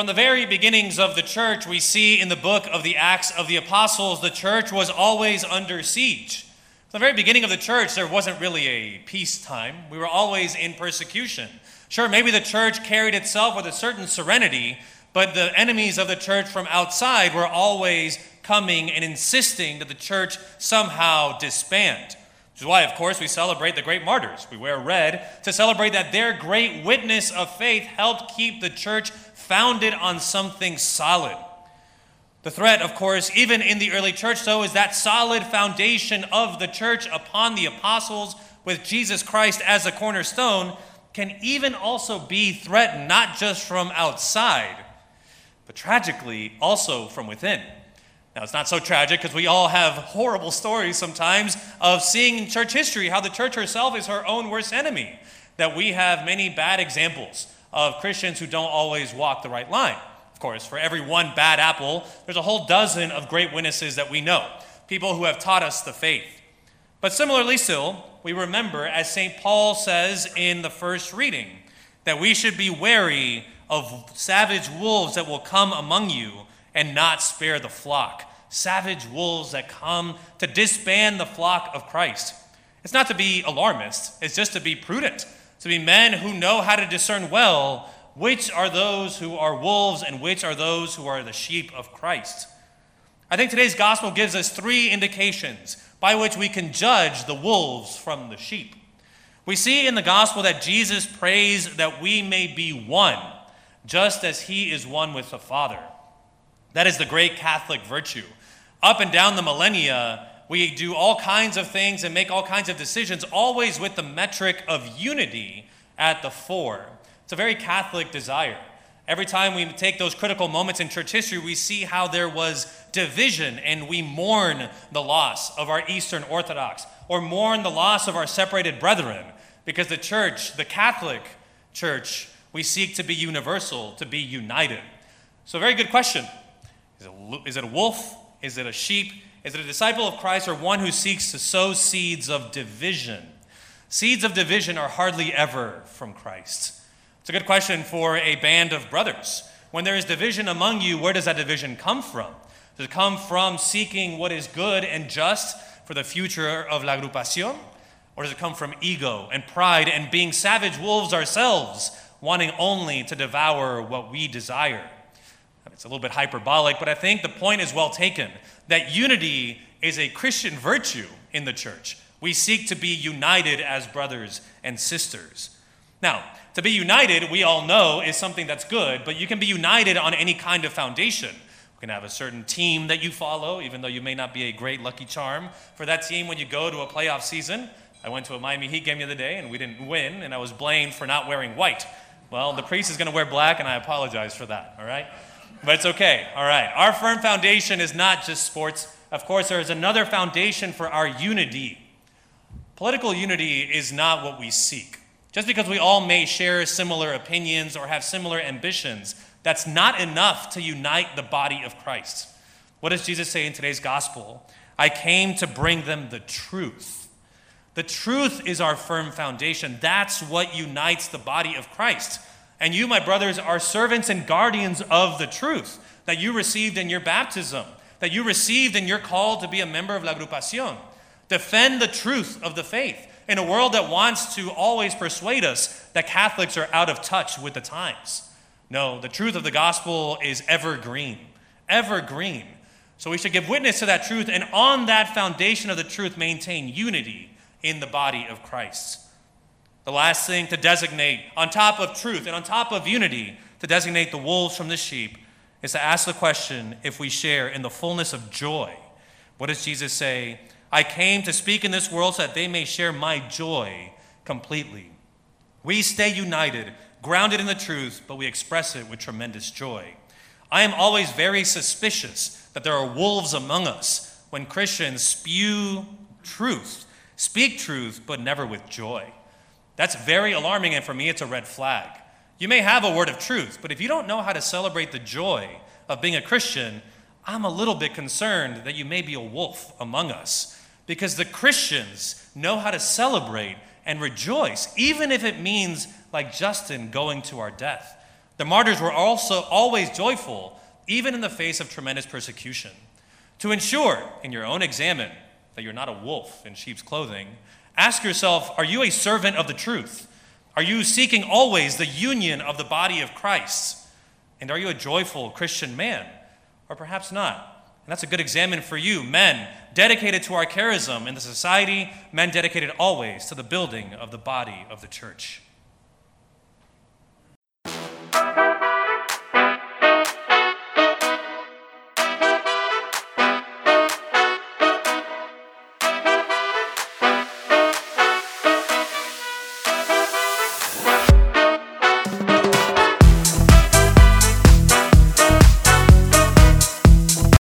From the very beginnings of the church, we see in the book of the Acts of the Apostles, the church was always under siege. From the very beginning of the church, there wasn't really a peacetime. We were always in persecution. Sure, maybe the church carried itself with a certain serenity, but the enemies of the church from outside were always coming and insisting that the church somehow disband. Which is why, of course, we celebrate the great martyrs. We wear red to celebrate that their great witness of faith helped keep the church founded on something solid. The threat, of course, even in the early church, though, is that solid foundation of the church upon the apostles with Jesus Christ as a cornerstone can even also be threatened, not just from outside, but tragically also from within. Now, it's not so tragic because we all have horrible stories sometimes of seeing in church history how the church herself is her own worst enemy. That we have many bad examples of Christians who don't always walk the right line. Of course, for every one bad apple, there's a whole dozen of great witnesses that we know, people who have taught us the faith. But similarly, still, we remember, as St. Paul says in the first reading, that we should be wary of savage wolves that will come among you and not spare the flock. Savage wolves that come to disband the flock of Christ. It's not to be alarmist, it's just to be prudent to be men who know how to discern well which are those who are wolves and which are those who are the sheep of Christ. I think today's gospel gives us three indications by which we can judge the wolves from the sheep. We see in the gospel that Jesus prays that we may be one, just as he is one with the Father. That is the great Catholic virtue. Up and down the millennia, we do all kinds of things and make all kinds of decisions, always with the metric of unity at the fore. It's a very Catholic desire. Every time we take those critical moments in church history, we see how there was division and we mourn the loss of our Eastern Orthodox or mourn the loss of our separated brethren because the church, the Catholic church, we seek to be universal, to be united. So, very good question. Is it a wolf? Is it a sheep? is it a disciple of Christ or one who seeks to sow seeds of division. Seeds of division are hardly ever from Christ. It's a good question for a band of brothers. When there is division among you, where does that division come from? Does it come from seeking what is good and just for the future of La Agrupación? Or does it come from ego and pride and being savage wolves ourselves, wanting only to devour what we desire? It's a little bit hyperbolic, but I think the point is well taken that unity is a Christian virtue in the church. We seek to be united as brothers and sisters. Now, to be united, we all know, is something that's good, but you can be united on any kind of foundation. You can have a certain team that you follow, even though you may not be a great lucky charm for that team when you go to a playoff season. I went to a Miami Heat game the other day and we didn't win, and I was blamed for not wearing white. Well, the priest is going to wear black, and I apologize for that, all right? But it's okay. All right. Our firm foundation is not just sports. Of course, there is another foundation for our unity. Political unity is not what we seek. Just because we all may share similar opinions or have similar ambitions, that's not enough to unite the body of Christ. What does Jesus say in today's gospel? I came to bring them the truth. The truth is our firm foundation. That's what unites the body of Christ. And you, my brothers, are servants and guardians of the truth that you received in your baptism, that you received in your call to be a member of La Agrupación. Defend the truth of the faith in a world that wants to always persuade us that Catholics are out of touch with the times. No, the truth of the gospel is evergreen, evergreen. So we should give witness to that truth and on that foundation of the truth maintain unity in the body of Christ. The last thing to designate, on top of truth and on top of unity, to designate the wolves from the sheep is to ask the question if we share in the fullness of joy. What does Jesus say? I came to speak in this world so that they may share my joy completely. We stay united, grounded in the truth, but we express it with tremendous joy. I am always very suspicious that there are wolves among us when Christians spew truth, speak truth, but never with joy. That's very alarming, and for me, it's a red flag. You may have a word of truth, but if you don't know how to celebrate the joy of being a Christian, I'm a little bit concerned that you may be a wolf among us. Because the Christians know how to celebrate and rejoice, even if it means, like Justin, going to our death. The martyrs were also always joyful, even in the face of tremendous persecution. To ensure, in your own examen, that you're not a wolf in sheep's clothing, ask yourself are you a servant of the truth? Are you seeking always the union of the body of Christ? And are you a joyful Christian man? Or perhaps not? And that's a good examen for you, men dedicated to our charism in the society, men dedicated always to the building of the body of the church.